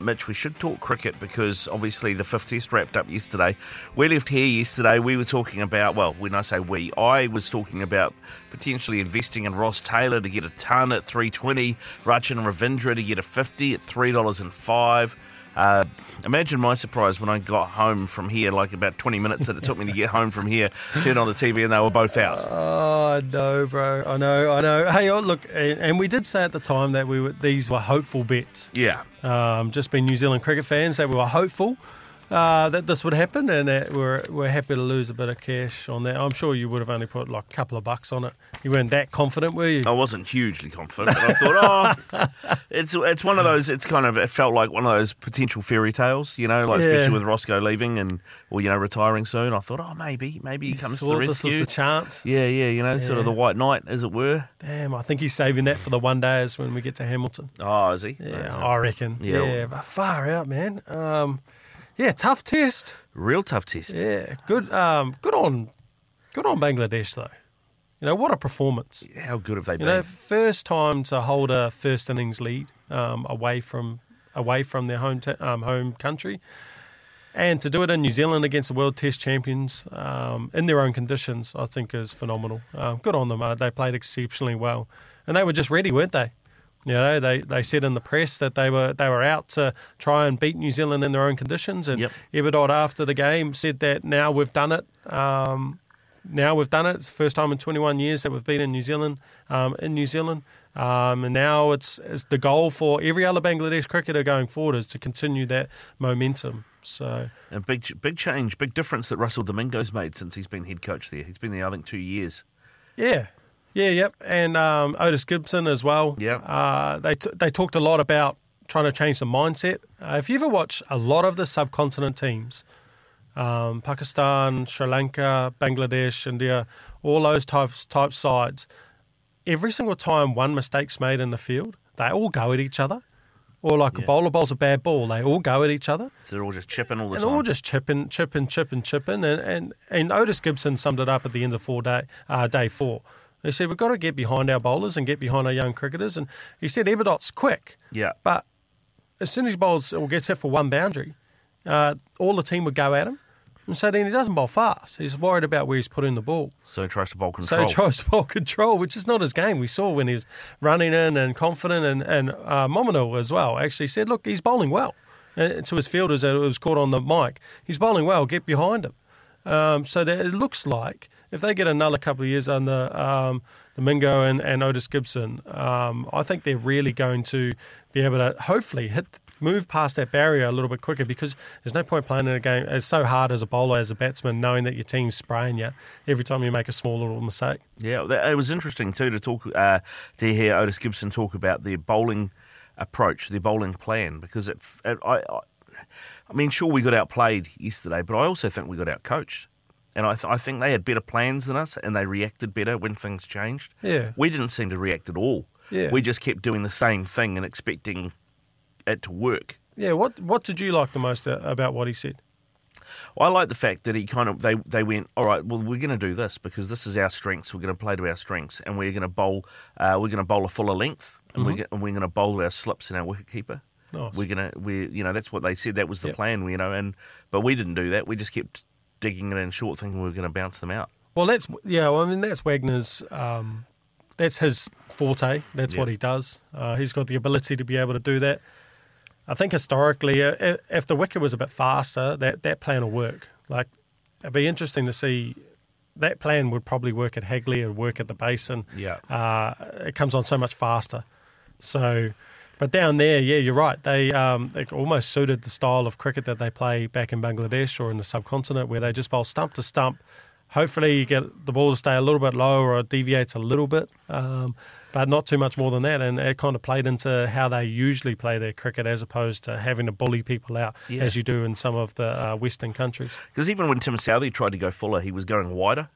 Mitch, we should talk cricket because obviously the fifth test wrapped up yesterday. We left here yesterday. We were talking about, well, when I say we, I was talking about potentially investing in Ross Taylor to get a ton at 320, Rachin Ravindra to get a 50 at $3.05. Uh, imagine my surprise when I got home from here, like about 20 minutes that it took me to get home from here, turned on the TV and they were both out. Oh, no, bro. I know, I know. Hey, oh, look, and we did say at the time that we were, these were hopeful bets. Yeah. Um, just being New Zealand cricket fans, that we were hopeful uh, that this would happen, and that we're we're happy to lose a bit of cash on that. I'm sure you would have only put like a couple of bucks on it. You weren't that confident, were you? I wasn't hugely confident, but I thought, oh, it's it's one of those. It's kind of it felt like one of those potential fairy tales, you know, like Yeah. especially with Roscoe leaving and or you know retiring soon. I thought, oh, maybe maybe he comes to the Thought this rescue. was the chance. yeah, yeah, you know, sort of the white knight, as it were. Damn, I think he's saving that for the one days when we get to Hamilton. Oh, is he? Yeah, Is? I reckon. Yeah. Yeah, but far out, man. Um, yeah, tough test. Real tough test. Yeah, good. Um, good on, good on Bangladesh though. You know what a performance. How good have they You been? know, first time to hold a first innings lead um, away from away from their home ta- um, home country, and to do it in New Zealand against the World Test champions um, in their own conditions, I think is phenomenal. Um, good on them. Uh, they played exceptionally well, and they were just ready, weren't they? You know, they, they said in the press that they were they were out to try and beat New Zealand in their own conditions. And Yep. Ebadot after the game said that now we've done it. Um, now we've done it. It's the first time in 21 years that we've been in New Zealand. Um, in New Zealand, um, and now it's, it's the goal for every other Bangladesh cricketer going forward is to continue that momentum. So A big, big change, big difference that Russell Domingo's made since he's been head coach there. He's been there, I think, two years. yeah, yeah, yep. And um, Otis Gibson as well. Yeah. uh, they t- they talked a lot about trying to change the mindset. Uh, if you ever watch a lot of the subcontinent teams, um, Pakistan, Sri Lanka, Bangladesh, India, all those types type sides, every single time one mistake's made in the field, they all go at each other. Or like a bowler bowls a bad ball, they all go at each other. So they're all just chipping all the And time. all just chipping, chipping, chipping, chipping. And, and, and Otis Gibson summed it up at the end of four day, uh, day four. He said, We've got to get behind our bowlers and get behind our young cricketers. And he said, Ebadot's quick. yeah. But as soon as he bowls or gets hit for one boundary, uh, all the team would go at him. And so then he doesn't bowl fast. He's worried about where he's putting the ball. So he tries to bowl control. So he tries to bowl control, which is not his game. We saw when he was running in and confident, and, and uh, Momino as well actually said, look, he's bowling well. Uh, to his fielders, it was caught on the mic. He's bowling well, get behind him. Um, so that it looks like if they get another couple of years under um, Domingo and, and Otis Gibson, um, I think they're really going to be able to hopefully hit move past that barrier a little bit quicker because there's no point playing in a game. It's so hard as a bowler, as a batsman, knowing that your team's spraying you every time you make a small little mistake. Yeah, it was interesting too to talk uh, to hear Otis Gibson talk about their bowling approach, their bowling plan, because it, it I, I, I mean, sure we got outplayed yesterday, but I also think we got outcoached, and I, th- I think they had better plans than us, and they reacted better when things changed. Yeah. we didn't seem to react at all. Yeah. we just kept doing the same thing and expecting it to work. Yeah, what what did you like the most uh, about what he said? Well, I like the fact that he kind of they they went all right. Well, we're going to do this because this is our strengths. We're going to play to our strengths, and we're going to bowl. Uh, we're going to bowl a fuller length, and we're, and we're going to bowl our slips and our wicket keeper. Nice. We're gonna we you know that's what they said that was the Yep. plan. You know, and but we didn't do that. We just kept digging it in short, thinking we are going to bounce them out. Well, that's yeah. Well, I mean, that's Wagner's. Um, that's his forte. That's what he does. Uh, he's got the ability to be able to do that. I think historically, uh, if the wicket was a bit faster, that that plan will work. Like, it'd be interesting to see. That plan would probably work at Hagley. Would work at the Basin. Yeah. Uh, it comes on so much faster. So, but down there, yeah, you're right. They um, they almost suited the style of cricket that they play back in Bangladesh or in the subcontinent, where they just bowl stump to stump. Hopefully, you get the ball to stay a little bit lower or it deviates a little bit, um, but not too much more than that. And it kind of played into how they usually play their cricket, as opposed to having to bully people out Yeah. as you do in some of the uh, Western countries. Because even when Tim Southey tried to go fuller, he was going wider.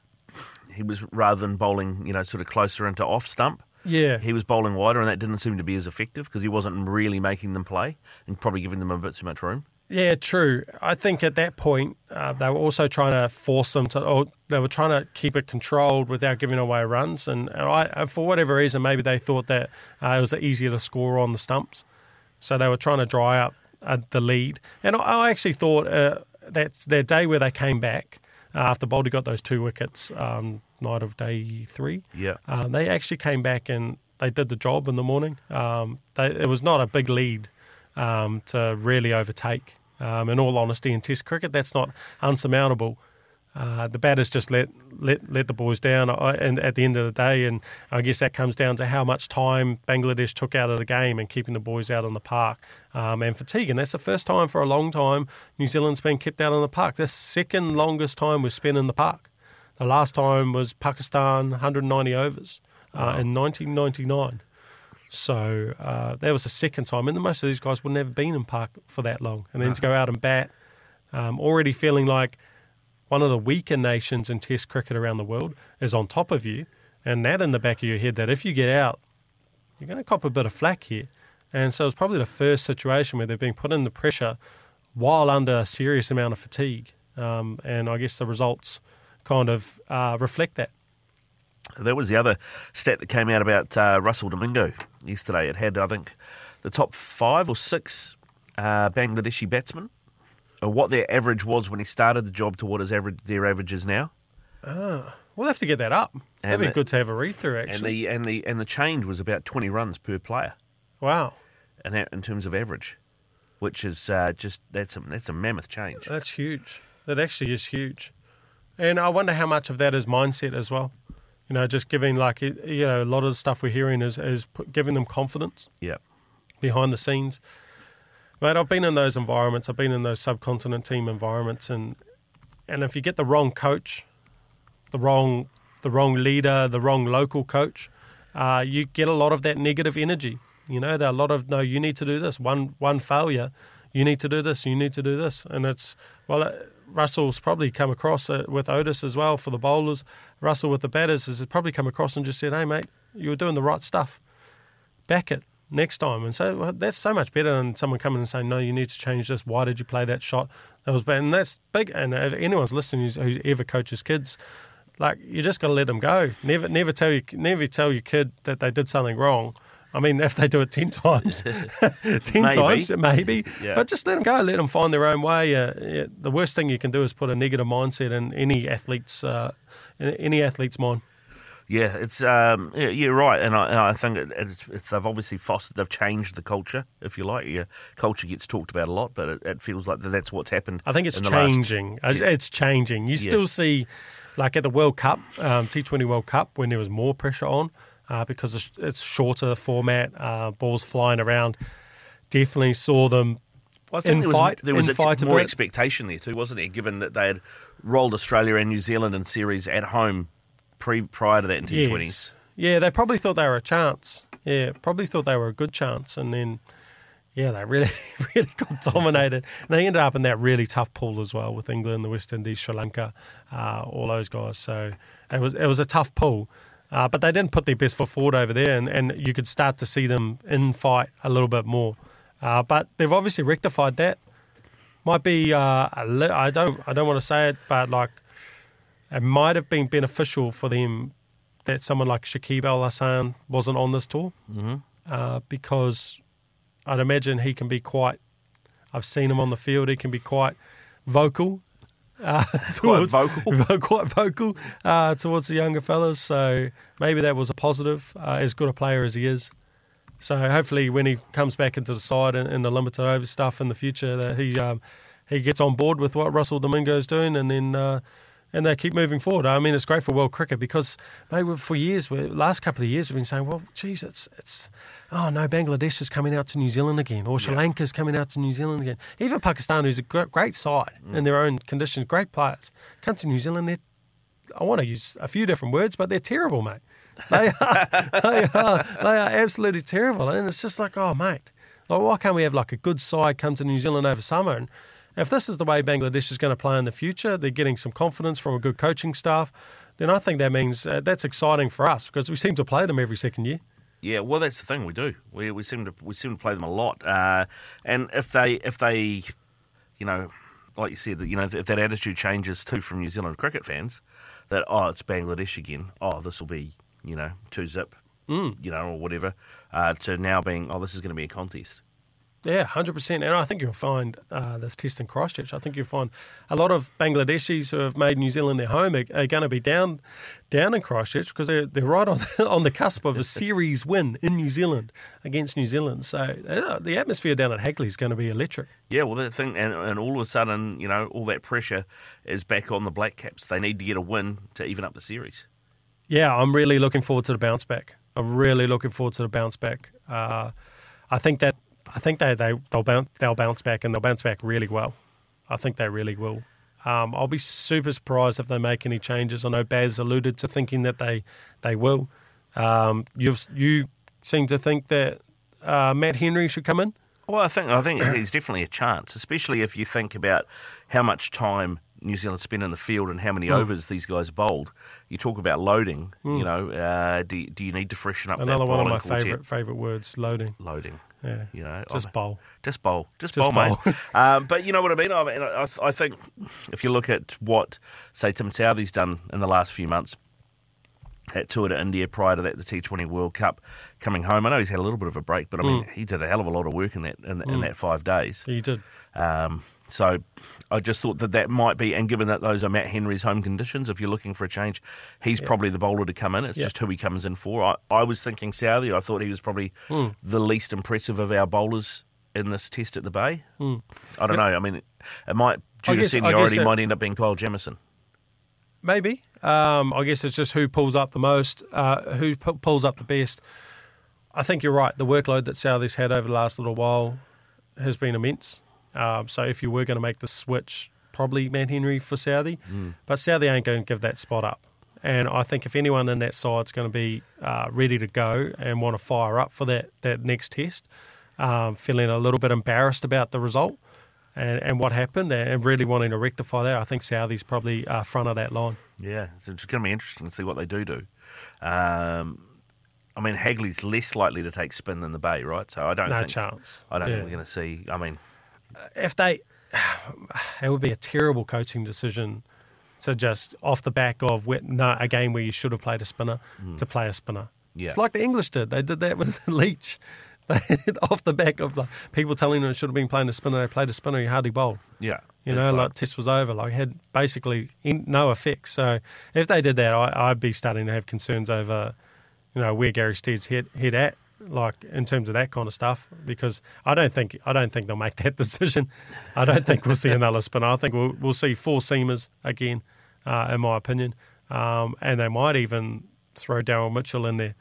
He was rather than bowling, you know, sort of closer into off stump. Yeah, He was bowling wider, and that didn't seem to be as effective because he wasn't really making them play and probably giving them a bit too much room. Yeah, true. I think at that point uh, they were also trying to force them to, or they were trying to keep it controlled without giving away runs. And, and I, uh, for whatever reason, maybe they thought that uh, it was easier to score on the stumps, so they were trying to dry up uh, the lead. And I, I actually thought uh, that's their day where they came back after Boulty got those two wickets, um, night of day three. Yeah. Um, they actually came back and they did the job in the morning. Um, they, it was not a big lead um, to really overtake. Um, in all honesty, in Test cricket, that's not unsurmountable. Uh, the batters just let, let let the boys down, I- and at the end of the day, and I guess that comes down to how much time Bangladesh took out of the game and keeping the boys out on the park um, and fatigue. And that's the first time for a long time New Zealand's been kept out on the park. The second longest time was spent in the park. The last time was Pakistan, 190 overs uh, in 1999. So uh, that was the second time, and most of these guys would never been in park for that long. And then to go out and bat, um, already feeling like one of the weaker nations in Test cricket around the world is on top of you, and that in the back of your head that if you get out, you're going to cop a bit of flack here. And so it's probably the first situation where they're being put in the pressure while under a serious amount of fatigue. Um, and I guess the results kind of uh, reflect that. That was the other stat that came out about uh, Russell Domingo yesterday. It had, I think, the top five or six uh, Bangladeshi batsmen, what their average was when he started the job to what his average, their average is now. We'll have to get that up. That'd be the- good to have a read through, Actually, And the and the and the change was about twenty runs per player, wow. and that in terms of average, which is uh, just that's a that's a mammoth change. That's huge. That actually is huge. And I wonder how much of that is mindset as well. You know, just giving like you know a lot of the stuff we're hearing is is giving them confidence Yeah, behind the scenes. Mate, I've been in those environments. I've been in those subcontinent team environments, and and if you get the wrong coach, the wrong the wrong leader, the wrong local coach, uh, you get a lot of that negative energy. You know, there are a lot of no, you need to do this. One one failure, you need to do this. You need to do this, and it's well. Uh, Russell's probably come across uh, with Otis as well for the bowlers. Russell with the batters has probably come across and just said, "Hey, mate, you were doing the right stuff. Back it next time." And so well, that's so much better than someone coming and saying, "No, you need to change this. Why did you play that shot? That was bad." And that's big. And if anyone's listening who ever coaches kids, like you just got to let them go. Never, never tell you, never tell your kid that they did something wrong. I mean, if they do it ten times, ten Maybe. times maybe, Yeah. but just let them go. Let them find their own way. Uh, yeah, the worst thing you can do is put a negative mindset in any athlete's uh, in any athlete's mind. Yeah, it's um, yeah, you're right, and I, and I think it, it's, it's they've obviously fostered, they've changed the culture, if you like. Yeah, culture gets talked about a lot, but it, it feels like that's what's happened. I think it's in the last- changing. Uh, It's changing. You still see, like at the World Cup, um, T20 World Cup, when there was more pressure on uh, because it's- shorter format, uh, balls flying around. Definitely saw them Well, I think in there was, fight- there was ex- fight a more expectation there too, wasn't there? Given that they had rolled Australia and New Zealand in series at home pre prior to that in T20s. Yes. Yeah, they probably thought they were a chance. Yeah, probably thought they were a good chance, and then yeah, they really really got dominated. And they ended up in that really tough pool as well with England, the West Indies, Sri Lanka, uh, all those guys. So it was it was a tough pool. Uh, but they didn't put their best foot forward over there, and, and you could start to see them in fight a little bit more. Uh, but they've obviously rectified that. Might be uh, a li- I don't I don't want to say it, but like it might have been beneficial for them that someone like Shakib Al Hasan wasn't on this tour mm-hmm. uh, because I'd imagine he can be quite. I've seen him on the field. He can be quite vocal. Uh, Quite vocal. quite vocal uh, towards the younger fellas. So maybe that was a positive. Uh, as good a player as he is, so hopefully when he comes back into the side in, in the limited over stuff in the future, that he um, he gets on board with what Russell Domingo's doing, and then uh, and they keep moving forward. I mean, it's great for world cricket because maybe for years, we last couple of years, we've been saying, well, geez, it's it's oh no, Bangladesh is coming out to New Zealand again, or Sri Lanka is coming out to New Zealand again. Even Pakistan, who's a great side mm. in their own conditions, great players, come to New Zealand. They're, I want to use a few different words, but they're terrible, mate. They are, they are, they are absolutely terrible, and it's just like, oh, mate, like why can't we have like a good side come to New Zealand over summer? And if this is the way Bangladesh is going to play in the future, they're getting some confidence from a good coaching staff. Then I think that means uh, that's exciting for us because we seem to play them every second year. Yeah, well, that's the thing we do. We, we seem to we seem to play them a lot, uh, and if they if they, you know, like you said, you know, if that attitude changes too from New Zealand cricket fans, that oh, it's Bangladesh again. Oh, this will be you know two zip, Mm. you know, or whatever, uh, to now being oh, this is going to be a contest. Yeah, hundred percent. And I think you'll find uh, this test in Christchurch. I think you'll find a lot of Bangladeshis who have made New Zealand their home are, are going to be down, down in Christchurch because they're they're right on on the cusp of a series win in New Zealand against New Zealand. So uh, the atmosphere down at Hagley is going to be electric. Yeah, well, that thing, and, and all of a sudden, you know, all that pressure is back on the Black Caps. They need to get a win to even up the series. Yeah, I'm really looking forward to the bounce back. I'm really looking forward to the bounce back. Uh, I think that I think they they they'll bounce they'll bounce back and they'll bounce back really well. I think they really will. Um, I'll be super surprised if they make any changes. I know Baz alluded to thinking that they they will. Um, you you seem to think that uh, Matt Henry should come in. Well, I think I think there's definitely a chance, especially if you think about how much time New Zealand spent in the field and how many Hmm. overs these guys bowled. You talk about loading. You know, uh, do do you need to freshen up Another one of my favorite favorite words, loading. loading? Yeah, You know, just I- bowl. Just bowl, just, Just bowl, bowl. mate. um, but you know what I mean. I, mean I, I think if you look at what say Tim Southey's done in the last few months, that tour to India prior to that, the T20 World Cup, coming home. I know he's had a little bit of a break, but I mean, he did a hell of a lot of work in that in, in that five days. He did. Um, so I just thought that that might be, and given that those are Matt Henry's home conditions, if you're looking for a change, he's probably the bowler to come in. It's Yeah. just who he comes in for. I, I was thinking Southey. I thought he was probably Hmm. the least impressive of our bowlers in this test at the Bay. I don't know. I mean, it might, due to guess- I seniority, it- might end up being Kyle Jamieson. Maybe. Um, I guess it's just who pulls up the most, uh, who pu- pulls up the best. I think you're right. The workload that Southey's had over the last little while has been immense. Um, so if you were going to make the switch, probably Matt Henry for Southey. But Southey ain't going to give that spot up. And I think if anyone in that side's going to be uh, ready to go and want to fire up for that, that next test, um, feeling a little bit embarrassed about the result and, and what happened and really wanting to rectify that, I think Southey's probably uh, front of that line. Yeah, so it's going to be interesting to see what they do do. Um, I mean, Hagley's less likely to take spin than the Bay, right? So I don't No think chance. I don't Yeah. think we're going to see. I mean, if they, it would be a terrible coaching decision to just off the back of wh- no, a game where you should have played a spinner hmm. to play a spinner. Yeah. It's like the English did. They did that with Leach. They, off the back of the people telling them it should have been playing a spinner, they played a spinner. He hardly bowled. yeah, You know, it's like, test was over. Like had basically in, no effect. So if they did that, I, I'd be starting to have concerns over, you know, where Gary Stead's head head at, like in terms of that kind of stuff. Because I don't think I don't think they'll make that decision. I don't think we'll see another spinner. I think we'll we'll see four seamers again, uh, in my opinion, um, and they might even throw Daryl Mitchell in there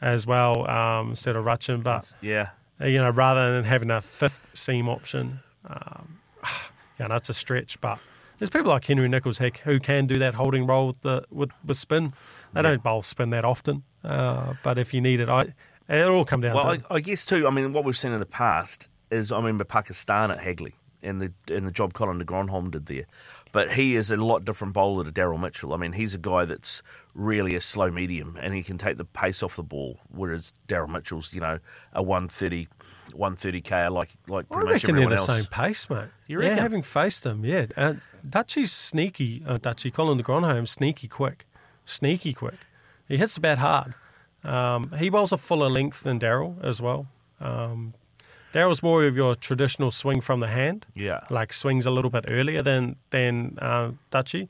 as well um, instead of Rachin. But yeah. you know, rather than having a fifth seam option, um, you know, it's a stretch. But there's people like Henry Nicholls heck, who can do that holding role with the with, with spin. They don't bowl spin that often, uh, but if you need it, I it'll all come down Well, to I, I guess too. I mean, what we've seen in the past is, I remember Pakistan at Hagley, and the and the job Colin de Grandhomme did there. But he is a lot different bowler to Daryl Mitchell. I mean, he's a guy that's really a slow medium, and he can take the pace off the ball, whereas Daryl Mitchell's, you know, a 130, 130 k like like I pretty much reckon they're everyone the else. same pace, mate. You yeah, having faced them, yeah. Uh, Dutchy's sneaky. Uh, Dutchy, Colin de Grandhomme, sneaky quick, sneaky quick. He hits the bat hard. Um, he bowls a fuller length than Daryl as well. Um, Daryl's more of your traditional swing from the hand. Yeah. like swings a little bit earlier than than uh, Dutchy.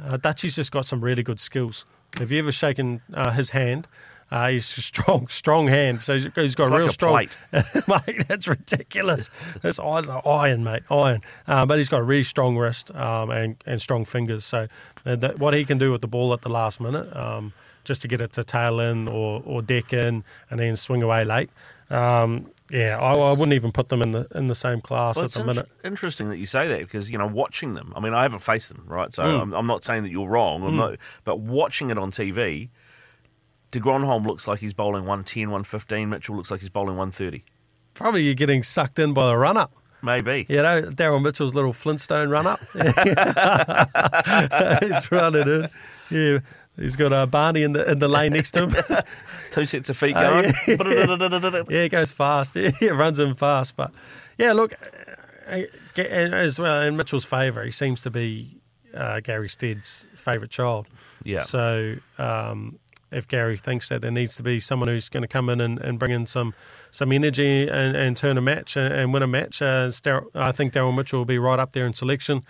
Uh, Dutchy's just got some really good skills. Have you ever shaken uh, his hand? Uh, he's a strong, strong hand. So he's, he's got It's a like real a strong. plate. mate, that's ridiculous. That's iron, iron mate, iron. Um, but he's got a really strong wrist um, and, and strong fingers. So uh, that, what he can do with the ball at the last minute, um, just to get it to tail in or, or deck in and then swing away late. Um, yeah, I, I wouldn't even put them in the in the same class Well, at the minute. interesting that you say that because you know watching them. I mean, I haven't faced them, right? So Mm. I'm, I'm not saying that you're wrong. I'm not, but watching it on TV, De Grandhomme looks like he's bowling 110, 115. Mitchell looks like he's bowling 130. Probably you're getting sucked in by the run up. Maybe. You know, Daryl Mitchell's little Flintstone run up. he's running in. Yeah. He's got uh, Barney in the in the lane next to him. Two sets of feet Oh, going. yeah, he goes fast. Yeah, he runs him fast. But yeah, look, uh, uh, as well in Mitchell's favour, he seems to be uh, Gary Stead's favourite child. Yeah. So um, if Gary thinks that there needs to be someone who's going to come in and, and bring in some some energy and, and turn a match and, and win a match, uh, I think Daryl Mitchell will be right up there in selection.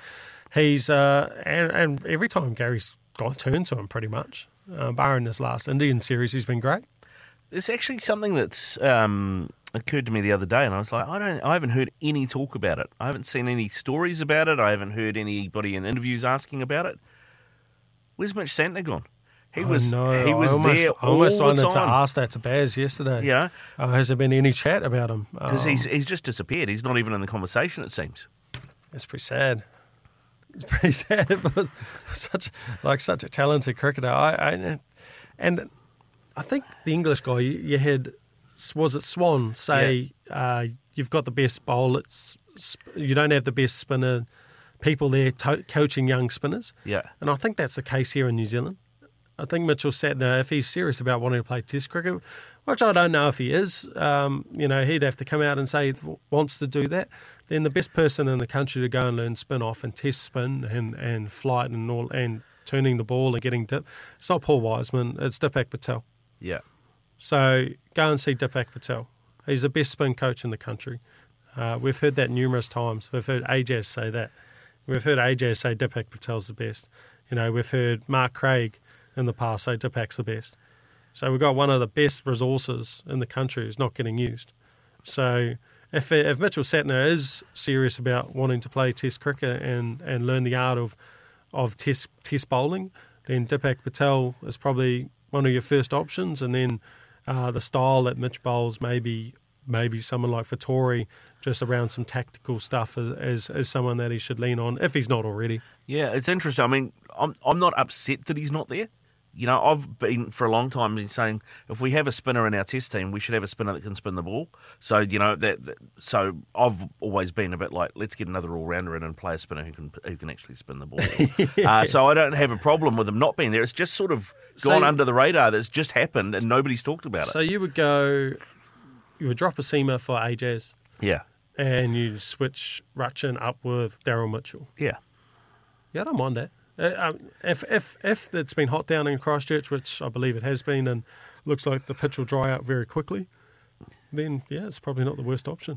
He's uh, and, and every time Gary's got turned to him pretty much. Uh, barring this last Indian series, he's been great. There's actually something that's um, occurred to me the other day, and I was like, I don't, I haven't heard any talk about it. I haven't seen any stories about it. I haven't heard anybody in interviews asking about it. Where's Mitch Santner gone? He was, no, he was I almost, there I almost all the wanted to ask that to Baz yesterday. Yeah. Uh, has there been any chat about him? Because Um, he's he's just disappeared. He's not even in the conversation. It seems. It's pretty sad. It's pretty sad. But such like such a talented cricketer. I, I and I think the English guy you, you had was it Swann say uh, you've got the best bowl. It's you don't have the best spinner. People there to- coaching young spinners. Yeah. And I think that's the case here in New Zealand. I think Mitchell Santner, if he's serious about wanting to play Test cricket, which I don't know if he is, um, you know, he'd have to come out and say he wants to do that. Then the best person in the country to go and learn spin off and test spin and, and flight and all and turning the ball and getting dip, it's not Paul Wiseman, it's Dipak Patel. Yeah. So go and see Dipak Patel. He's the best spin coach in the country. Uh, we've heard that numerous times. We've heard Ajaz say that. We've heard Ajaz say Dipak Patel's the best. You know, we've heard Mark Craig in the past say Dipak's the best. So we've got one of the best resources in the country who's not getting used. So if if Mitchell Santner is serious about wanting to play Test cricket and, and learn the art of of Test Test bowling, then Dipak Patel is probably one of your first options, and then uh, the style that Mitch bowls maybe maybe someone like Vettori just around some tactical stuff as, as as someone that he should lean on if he's not already. Yeah, it's interesting. I mean, I'm I'm not upset that he's not there. You know, I've been for a long time been saying if we have a spinner in our test team, we should have a spinner that can spin the ball. So you know that. that so I've always been a bit like, let's get another all rounder in and play a spinner who can who can actually spin the ball. uh, so I don't have a problem with them not being there. It's just sort of So- gone under the radar. That's just happened and nobody's talked about it. So you would go, you would drop a seamer for Ajaz, Yeah, and you switch Rachin up with Daryl Mitchell. yeah. Yeah, I don't mind that. Uh, um, if if if it's been hot down in Christchurch, which I believe it has been, and looks like the pitch will dry out very quickly, then yeah, it's probably not the worst option.